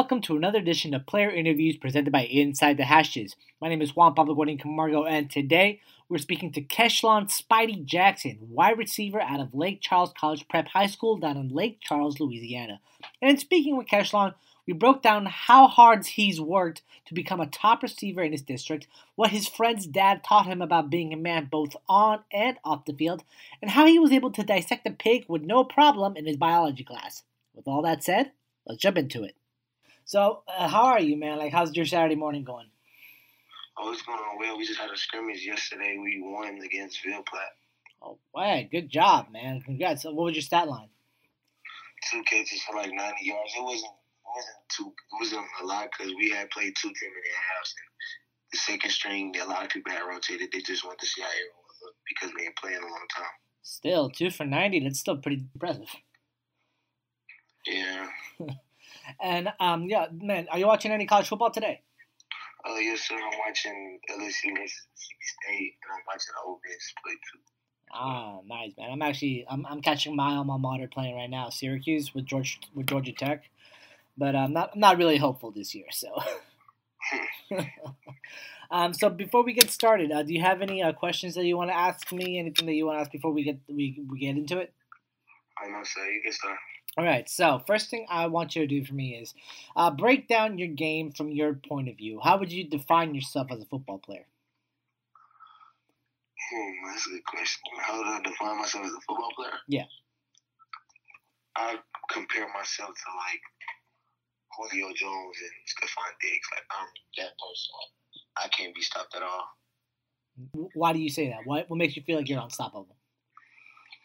welcome to another edition of Player Interviews presented by Inside the Hashes. My name is Juan Pablo Guarin Camargo, and today we're speaking to Keshlon Spidey Jackson, wide receiver out of Lake Charles College Prep High School down in Lake Charles, Louisiana. And in speaking with Keshlon, we broke down how hard he's worked to become a top receiver in his district, what his friend's dad taught him about being a man both on and off the field, and how he was able to dissect a pig with no problem in his biology class. With all that said, let's jump into it. So, uh, how are you, man? Like, how's your Saturday morning going? Oh, it's going on well. We just had a scrimmage yesterday. We won against Ville Platte. Oh, wow, good job, man. Congrats. So what was your stat line? Two catches for like 90 yards. It wasn't it wasn't too it wasn't a lot because we had played two ten minute halves. And the second string, a lot of people had rotated. They just wanted to see how everyone looked because we ain't playing a long time. Still, two for 90. That's still pretty impressive. Yeah. And, um, yeah, man, are you watching any college football today? Uh, yes, sir. I'm watching LSU Mississippi State, and I'm watching Ole Miss play too. Ah, nice, man. I'm actually I'm, I'm catching my alma mater playing right now, Syracuse with George with Georgia Tech, but I'm not I'm not really hopeful this year. So, um, so before we get started, uh, do you have any uh, questions that you want to ask me? Anything that you want to ask before we get we, we get into it? I know, sir. You can start. All right. So first thing I want you to do for me is uh, break down your game from your point of view. How would you define yourself as a football player? Hmm, that's a good question. How do I define myself as a football player? Yeah. I compare myself to like Julio Jones and Stefon Diggs. Like I'm that person. I can't be stopped at all Why do you say that? What what makes you feel like you're unstoppable?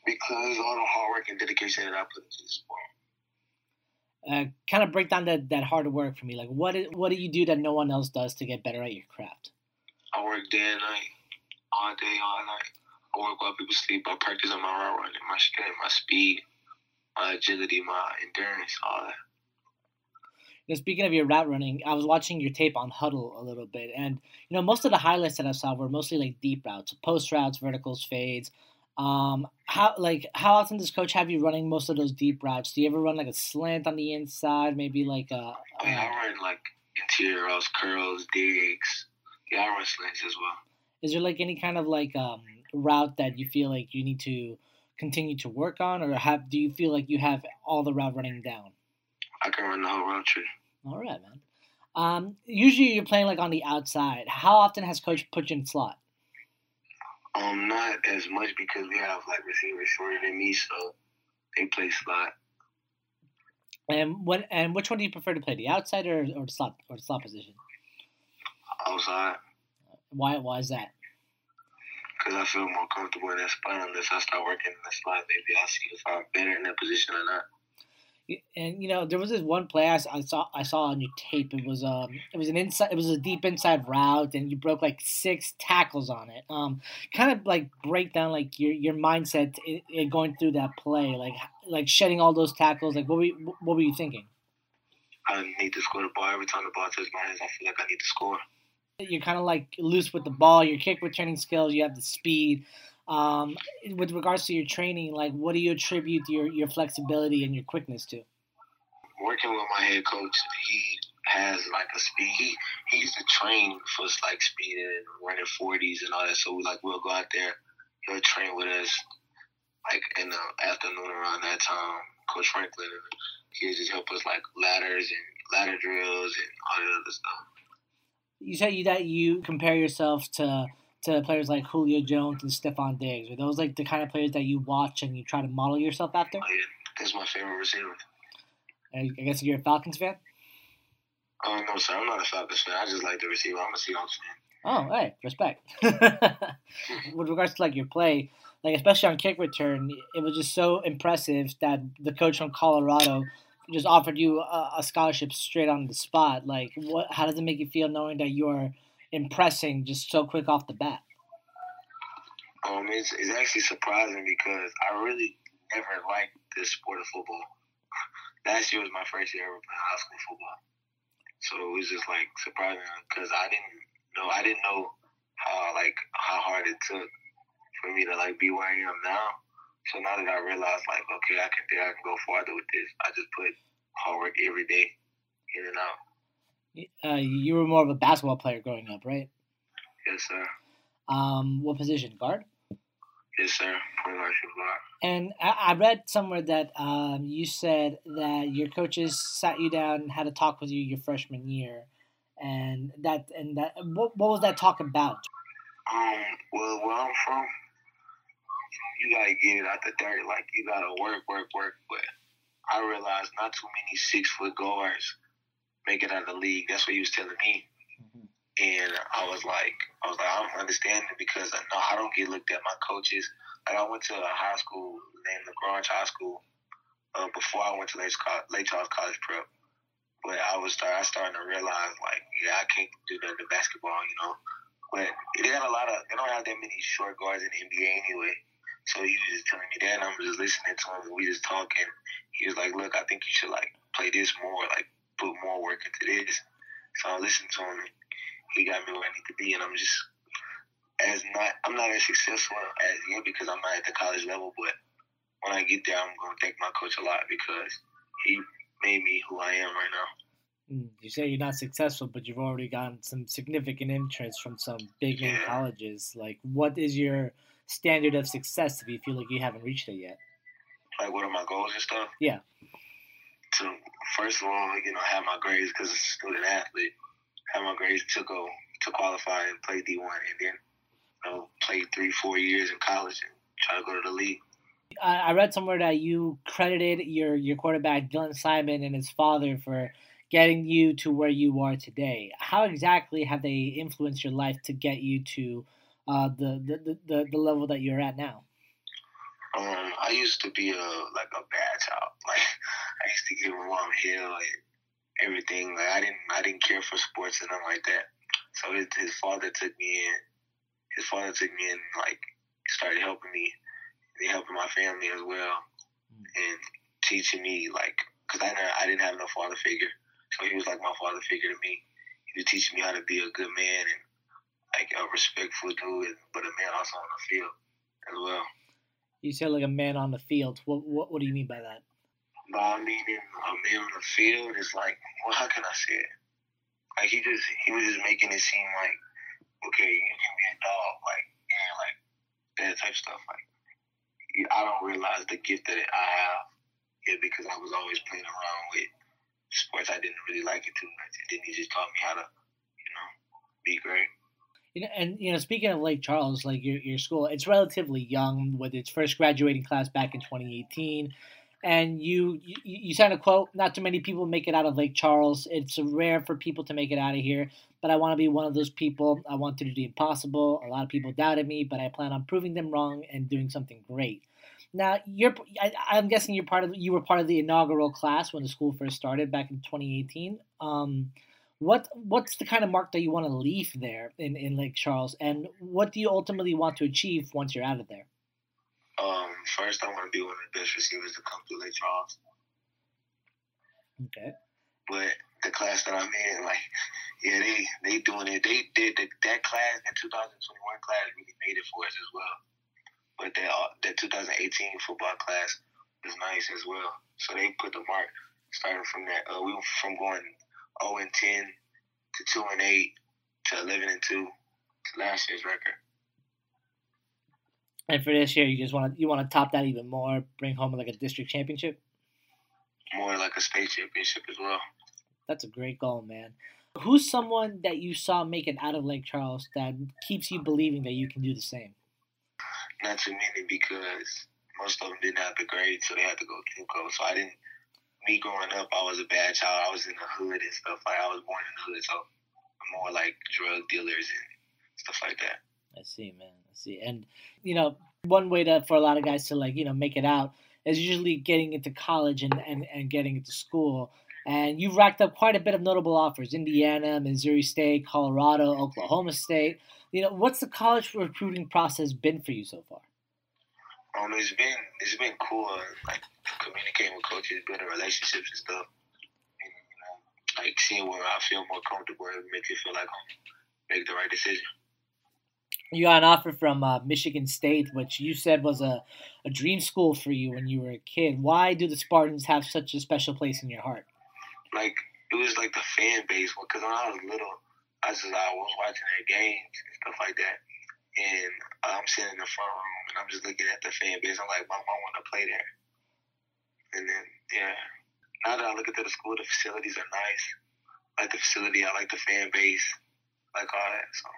Because all the hard work and dedication that I put into the sport. Uh, kind of break down that, that hard work for me. Like what is, what do you do that no one else does to get better at your craft? I work day and night, all day, all night. I work while people sleep. I practice on my route running, my strength, my speed, my agility, my endurance, all that. You know, speaking of your route running, I was watching your tape on Hudl a little bit, and you know most of the highlights that I saw were mostly like deep routes, post routes, verticals, fades. Um, how like how often does coach have you running most of those deep routes? Do you ever run like a slant on the inside, maybe like a? I mean, I run like interior routes, curls, digs. Yeah, I run slants as well. is there like any kind of like um, route that you feel like you need to continue to work on, or have do you feel like you have all the route running down? I can run the whole route tree. All right, man. Um, usually you're playing like on the outside. How often has coach put you in slot? Um, not as much because we have like receivers shorter than me, so they play slot. And what and which one do you prefer to play, the outside or, or the slot or the slot position? outside Why why is that? because I feel more comfortable in that spot. Unless I start working in the slot, maybe I'll see if I'm better in that position or not. And you know there was this one play I, saw I saw on your tape. It was um it was an inside it was a deep inside route and you broke like six tackles on it. Um, kind of like break down like your your mindset in, in going through that play, like like shedding all those tackles. Like what were you, what were you thinking? I need to score the ball every time the ball touches my hands. I feel like I need to score. You're kind of like loose with the ball. Your kick returning skills. You have the speed. Um, with regards to your training, like what do you attribute your your flexibility and your quickness to? Working with my head coach, he has like a speed. He, he used to train for like speed and running forties and all that. So we like we'll go out there. He'll train with us like in the afternoon around that time. Coach Franklin, and he'll just help us like ladders and ladder drills and all that other stuff. You say you that you compare yourself to to players like Julio Jones and Stefon Diggs. Are those like the kind of players that you watch and you try to model yourself after? Oh, yeah, that's my favorite receiver. I guess you're a Falcons fan. Oh no, sir, I'm not a Falcons fan. I just like the receiver. I'm a Seahawks fan. Oh, hey, respect. With regards to like your play, like especially on kick return, it was just so impressive that the coach from Colorado just offered you a, a scholarship straight on the spot. Like, what? How does it make you feel knowing that you are impressing just so quick off the bat? Um, it's, it's actually surprising because I really never liked this sport of football. Last year was my first year ever playing high school football, so it was just like surprising because I didn't know I didn't know how like how hard it took for me to like be where I am now. So now that I realize like okay, I can I can go farther with this. I just put hard work every day, in and out. Uh, you were more of a basketball player growing up, right? Yes, sir. Um, what position? Guard. Yes, sir. Point guard, shoot. And I, I read somewhere that um, you said that your coaches sat you down and had a talk with you your freshman year, and that and that. What, what was that talk about? Um, well, where I'm from, you gotta get it out the dirt. Like you gotta work, work, work. But I realized not too many six foot guards make it out of the league. That's what he was telling me. Mhm. And I was like, I was like, I don't understand it because I know I don't get looked at. My coaches, like I went to a high school named LaGrange High School uh, before I went to Lake, Sco- Lake Charles College Prep. But I was start, I starting to realize like, yeah, I can't do that in basketball, you know. But they got a lot of, they don't have that many short guards in the NBA anyway. So he was just telling me that, and I'm just listening to him, and we just talking. He was like, "Look, I think you should like play this more, like put more work into this." So I listened to him, and he got me where I need to be, and I'm just as not, I'm not as successful as yet because I'm not at the college level, but when I get there, I'm gonna thank my coach a lot because he made me who I am right now. Mm, You say you're not successful, but you've already gotten some significant interest from some big name Yeah. colleges. Like, what is your standard of success if you feel like you haven't reached it yet? Like, what are my goals and stuff? Yeah. To first of all, you know, have my grades because a student athlete, have my grades to go to qualify and play D one, and then you know, play three, four years in college and try to go to the league. I I read somewhere that you credited your your quarterback Dylan Simon and his father for getting you to where you are today. How exactly have they influenced your life to get you to uh, the, the, the the level that you're at now? Um, I used to be a like a bad child. Like I used to give my mom hell and everything. Like I didn't I didn't care for sports and nothing like that. So his, his father took me in. His father took me in like started helping me, and helping my family as well, and teaching me like because I didn't, I didn't have no father figure. So he was like my father figure to me. He was teaching me how to be a good man and like a respectful dude, but a man also on the field as well. You said like a man on the field. What what, what do you mean by that? By meaning a man on the field is like, well, how can I say it? Like he just he was just making it seem like, okay, you can be a dog, like yeah, like that type stuff. Like I don't realize the gift that I have, yeah, because I was always playing around with sports. I didn't really like it too much, and then he just taught me how to, you know, be great. And you know, speaking of Lake Charles, like your your school, it's relatively young with its first graduating class back in 2018. And you, you you signed a quote. Not too many people make it out of Lake Charles. It's rare for people to make it out of here. But I want to be one of those people. I want to do the impossible. A lot of people doubted me, but I plan on proving them wrong and doing something great. Now, you're. I, I'm guessing you're part of. You were part of the inaugural class when the school first started back in 2018. Um, what what's the kind of mark that you want to leave there in, in Lake Charles, and what do you ultimately want to achieve once you're out of there? Um, first, I want to be one of the best receivers to come through Lake Charles. Okay. But the class that I'm in, like, yeah, they they doing it. They did the, that class, that 2021 class, really made it for us as well. But that uh, that 2018 football class was nice as well. So they put the mark starting from that. Uh, we went from going 0 and 10 to 2 and 8 to 11 and 2 to last year's record. And for this year, you just want to you want to top that even more, bring home like a district championship. More like a state championship as well. That's a great goal, man. Who's someone that you saw make it out of Lake Charles that keeps you believing that you can do the same? Not too many because most of them didn't have the grades, so they had to go JUCO. So I didn't. Me growing up, I was a bad child. I was in the hood and stuff. Like I was born in the hood, so I'm more like drug dealers and stuff like that. I see, man. I see. And you know, one way to for a lot of guys to like you know make it out is usually getting into college and and, and getting into school. And you've racked up quite a bit of notable offers: Indiana, Missouri State, Colorado, Oklahoma State. You know, what's the college recruiting process been for you so far? Um, it's been it's been cool, uh, like communicating with coaches, building relationships and stuff. And, you know, like seeing where I feel more comfortable, it makes you feel like I'm make the right decision. You got an offer from uh, Michigan State, which you said was a, a dream school for you when you were a kid. Why do the Spartans have such a special place in your heart? Like it was like the fan base. Because when I was little, I just I was watching their games and stuff like that, and I'm sitting in the front room and I'm just looking at the fan base. I'm like, Mom, I want to play there. And then yeah, now that I look at the school, the facilities are nice. I like the facility, I like the fan base, I like all that. So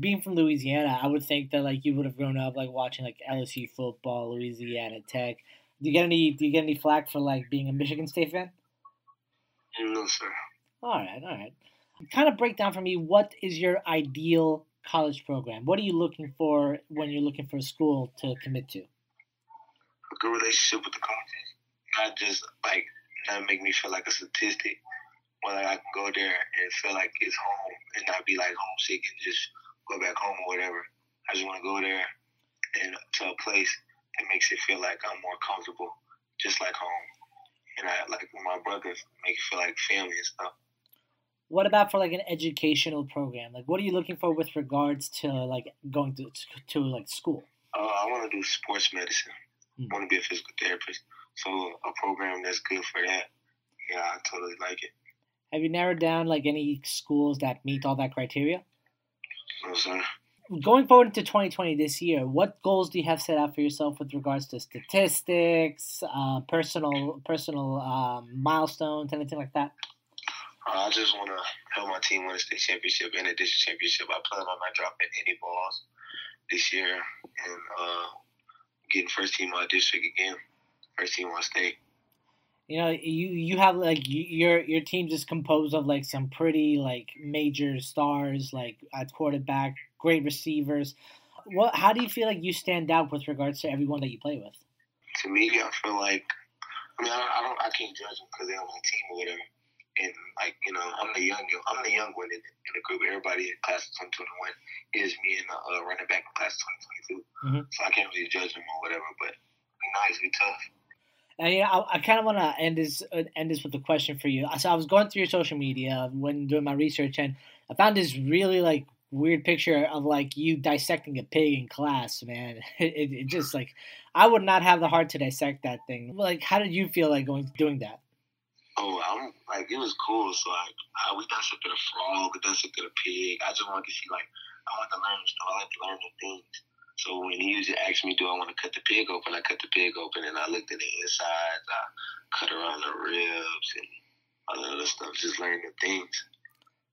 being from Louisiana, I would think that like you would have grown up like watching like LSU football, Louisiana Tech. Do you get any? Do you get any flack for like being a Michigan State fan? No, sir. All right, all right. Kind of break down for me. What is your ideal college program? What are you looking for when you're looking for a school to commit to? A good relationship with the coaches, not just like not make me feel like a statistic. Where like, I can go there and feel like it's home and not be like homesick and just go back home or whatever. I just want to go there and to a place that makes it feel like I'm more comfortable, just like home. And I like my brothers make it feel like family and stuff. What about for like an educational program? Like, what are you looking for with regards to like going to to like school? Uh, I want to do sports medicine. Mm-hmm. I want to be a physical therapist. So a program that's good for that. Yeah, I totally like it. Have you narrowed down like any schools that meet all that criteria? No, sir. Going forward into 2020 this year, what goals do you have set out for yourself with regards to statistics, uh, personal personal um, milestones, anything like that? Uh, I just want to help my team win a state championship and a district championship. I plan on not dropping any balls this year and uh, getting first team my district again, first team on state. You know, you you have like your your team's just composed of like some pretty like major stars like at quarterback, great receivers. What? How do you feel like you stand out with regards to everyone that you play with? To me, I feel like I mean I, I don't I can't judge them because they're on my team or whatever and like you know, I'm the young I'm the young one in, in the group. Everybody in class of 2021 is me and the uh, running back in class of 2022. Mm-hmm. So I can't really judge them or whatever. But nice, be tough. And you know, I, I kind of want to end this uh, end this with a question for you. So I was going through your social media when doing my research, and I found this really like weird picture of like you dissecting a pig in class, man. It, it, it, just like I would not have the heart to dissect that thing. Like, how did you feel like going doing that? Oh, I'm like it was cool. So like I, we dissected a frog, we dissected a pig. I just wanted to see like I want to learn stuff. I like to learn new things. So when he used to ask me, "Do I want to cut the pig open?" I cut the pig open, and I looked at the insides. I cut around the ribs and all the other stuff. Just learning new things.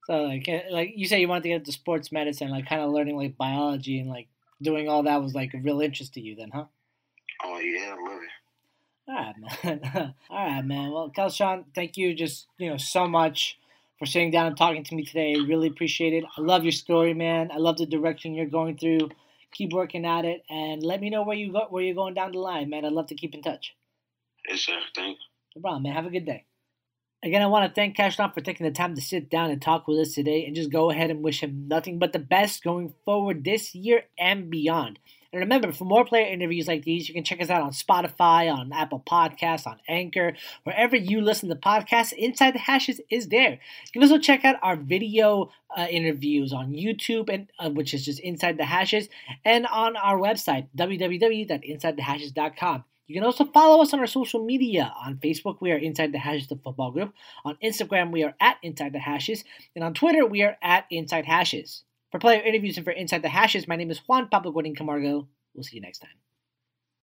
So like eh, like you say, you wanted to get into sports medicine, like kind of learning like biology and like doing all that was like a real interest to you, then, huh? Oh yeah, I love it. All right, man. All right, man. Well, Kelshawn, thank you just you know so much for sitting down and talking to me today. Really appreciate it. I love your story, man. I love the direction you're going through. Keep working at it, and let me know where you go, where you're going down the line, man. I'd love to keep in touch. Yes, sir. Thank you. No problem, man. Have a good day. Again, I want to thank Kelshawn for taking the time to sit down and talk with us today, and just go ahead and wish him nothing but the best going forward this year and beyond. And remember, for more player interviews like these, you can check us out on Spotify, on Apple Podcasts, on Anchor, wherever you listen to podcasts. Inside the Hashes is there. You can also check out our video uh, interviews on YouTube, and uh, which is just Inside the Hashes, and on our website www.insidethehashes.com. You can also follow us on our social media. On Facebook, we are Inside the Hashes, the football group. On Instagram, we are at Inside the Hashes. And on Twitter, we are at Inside Hashes. For player interviews and for Inside the Hashes, my name is Juan Pablo Guarin Camargo. We'll see you next time.